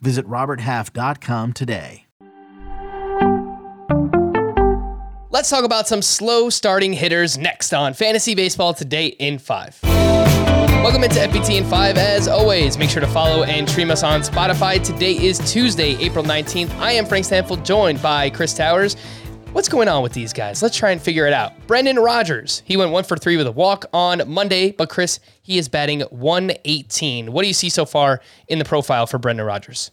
Visit RobertHalf.com today. Let's talk about some slow starting hitters next on Fantasy Baseball Today in 5. Welcome into FBT in 5. As always, make sure to follow and stream us on Spotify. Today is Tuesday, April 19th. I am Frank Stanzione, joined by Chris Towers. What's going on with these guys? Let's try and figure it out. Brendan Rodgers, he went one for three with a walk on Monday, but Chris, he is batting 118. What do you see so far in the profile for Brendan Rodgers?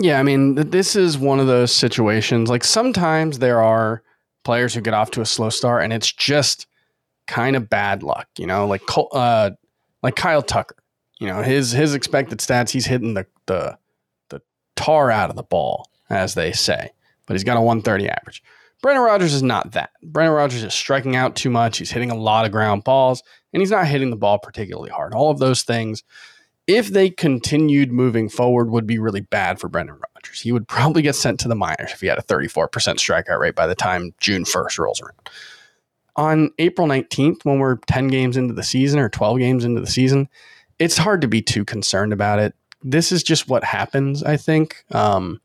Yeah, I mean, this is one of those situations. Like sometimes there are players who get off to a slow start, and it's just kind of bad luck. You know, like uh, like Kyle Tucker. You know, his his expected stats, he's hitting the the the tar out of the ball, as they say. But he's got a 130 average. Brendan Rodgers is not that. Brendan Rodgers is striking out too much. He's hitting a lot of ground balls, and he's not hitting the ball particularly hard. All of those things, if they continued moving forward, would be really bad for Brendan Rodgers. He would probably get sent to the minors if he had a 34% strikeout rate by the time June 1st rolls around on April 19th, when we're 10 games into the season or 12 games into the season, it's hard to be too concerned about it. This is just what happens, I think. Um,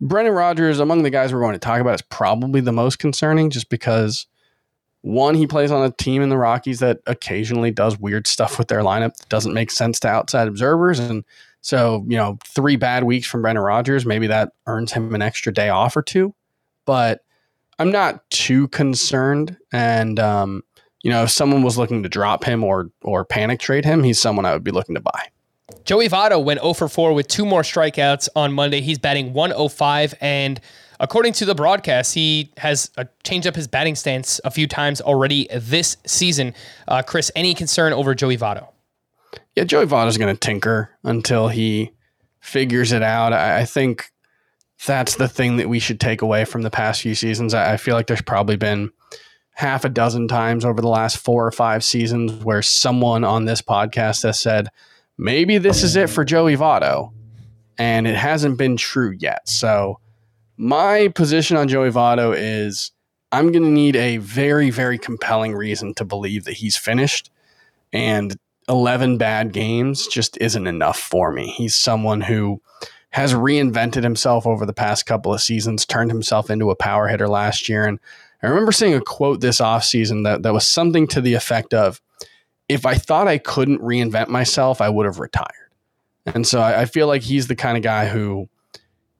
Brendan Rodgers, among the guys we're going to talk about, is probably the most concerning just because one, he plays on a team in the Rockies that occasionally does weird stuff with their lineup that doesn't make sense to outside observers. And so, you know, three bad weeks from Brendan Rodgers, maybe that earns him an extra day off or two. But I'm not too concerned. And um, you know, if someone was looking to drop him or or panic trade him, he's someone I would be looking to buy. Joey Votto went 0 for 4 with two more strikeouts on Monday. He's batting 105 and according to the broadcast, he has uh, changed up his batting stance a few times already this season. Uh, Chris, any concern over Joey Votto? Yeah, Joey Votto's going to tinker until he figures it out. I, I think that's the thing that we should take away from the past few seasons. I, I feel like there's probably been half a dozen times over the last four or five seasons where someone on this podcast has said, maybe this is it for Joey Votto. And it hasn't been true yet. So my position on Joey Votto is I'm going to need a very, very compelling reason to believe that he's finished. And 11 bad games just isn't enough for me. He's someone who has reinvented himself over the past couple of seasons, turned himself into a power hitter last year. And I remember seeing a quote this offseason that, that was something to the effect of if I thought I couldn't reinvent myself, I would have retired. And so I, I feel like he's the kind of guy who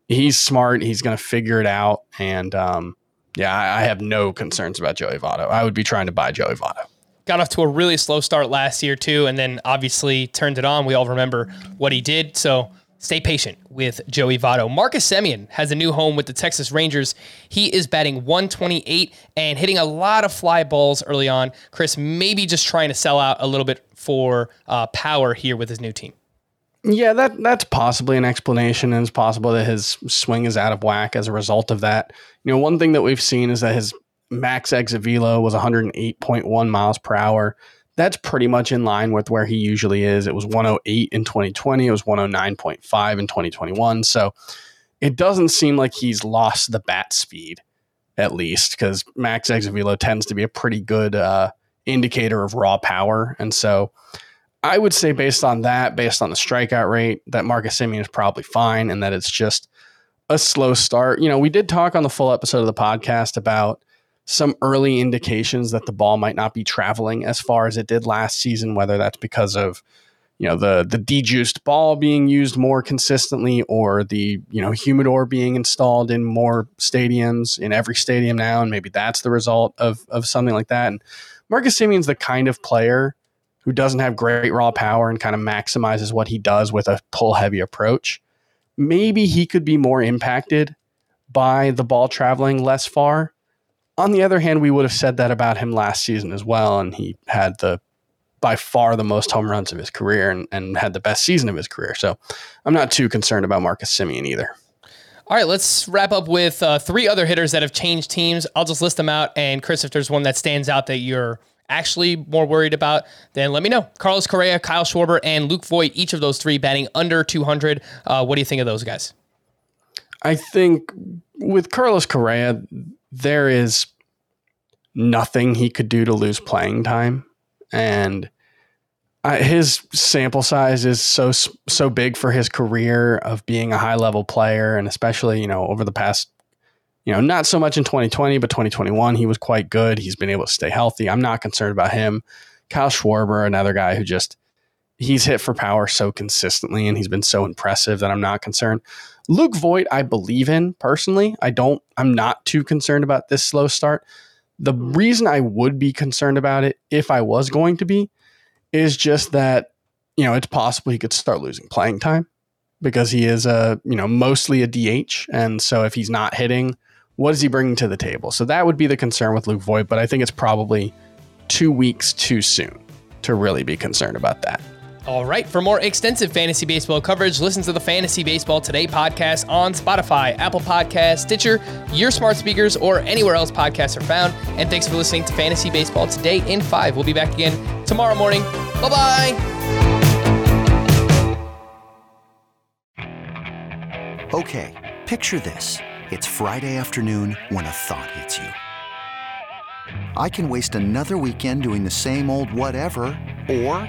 he's smart, he's going to figure it out. And um, yeah, I, I have no concerns about Joey Votto. I would be trying to buy Joey Votto got off to a really slow start last year too, and then obviously turned it on. We all remember what he did. So Stay patient with Joey Votto. Marcus Semien has a new home with the Texas Rangers. He is batting 128 and hitting a lot of fly balls early on. Chris, maybe just trying to sell out a little bit for uh, power here with his new team. Yeah, that that's possibly an explanation, and it's possible that his swing is out of whack as a result of that. You know, one thing that we've seen is that his max exit velo was 108.1 miles per hour that's pretty much in line with where he usually is. It was 108 in 2020, it was 109.5 in 2021. So it doesn't seem like he's lost the bat speed, at least, because max exit velo tends to be a pretty good uh, indicator of raw power. And so I would say, based on that, based on the strikeout rate, that Marcus Semien is probably fine and that it's just a slow start. You know, we did talk on the full episode of the podcast about some early indications that the ball might not be traveling as far as it did last season, whether that's because of you know the the dejuiced ball being used more consistently or the you know humidor being installed in more stadiums in every stadium now and maybe that's the result of of something like that. And Marcus Semien's the kind of player who doesn't have great raw power and kind of maximizes what he does with a pull heavy approach. Maybe he could be more impacted by the ball traveling less far on the other hand, we would have said that about him last season as well, and he had the by far the most home runs of his career and, and had the best season of his career. So I'm not too concerned about Marcus Semien either. All right, let's wrap up with uh, three other hitters that have changed teams. I'll just list them out. And Chris, if there's one that stands out that you're actually more worried about, then let me know. Carlos Correa, Kyle Schwarber, and Luke Voit, each of those three batting under 200. Uh, what do you think of those guys? I think with Carlos Correa, there is nothing he could do to lose playing time. And uh, his sample size is so so big for his career of being a high level player, and especially you know over the past you know, not so much in 2020, but 2021, he was quite good. He's been able to stay healthy. I'm not concerned about him. Kyle Schwarber, another guy who just he's hit for power so consistently and he's been so impressive that I'm not concerned. Luke Voit, I believe in personally. I don't, I'm not too concerned about this slow start. The reason I would be concerned about it, if I was going to be, is just that, you know, it's possible he could start losing playing time because he is a, you know, mostly a DH. And so if he's not hitting, what is he bringing to the table? So that would be the concern with Luke Voit, but I think it's probably two weeks too soon to really be concerned about that. All right. For more extensive fantasy baseball coverage, listen to the Fantasy Baseball Today podcast on Spotify, Apple Podcasts, Stitcher, your smart speakers, or anywhere else podcasts are found. And thanks for listening to Fantasy Baseball Today in 5. We'll be back again tomorrow morning. Bye bye. Okay. Picture this. It's Friday afternoon when a thought hits you. I can waste another weekend doing the same old whatever, or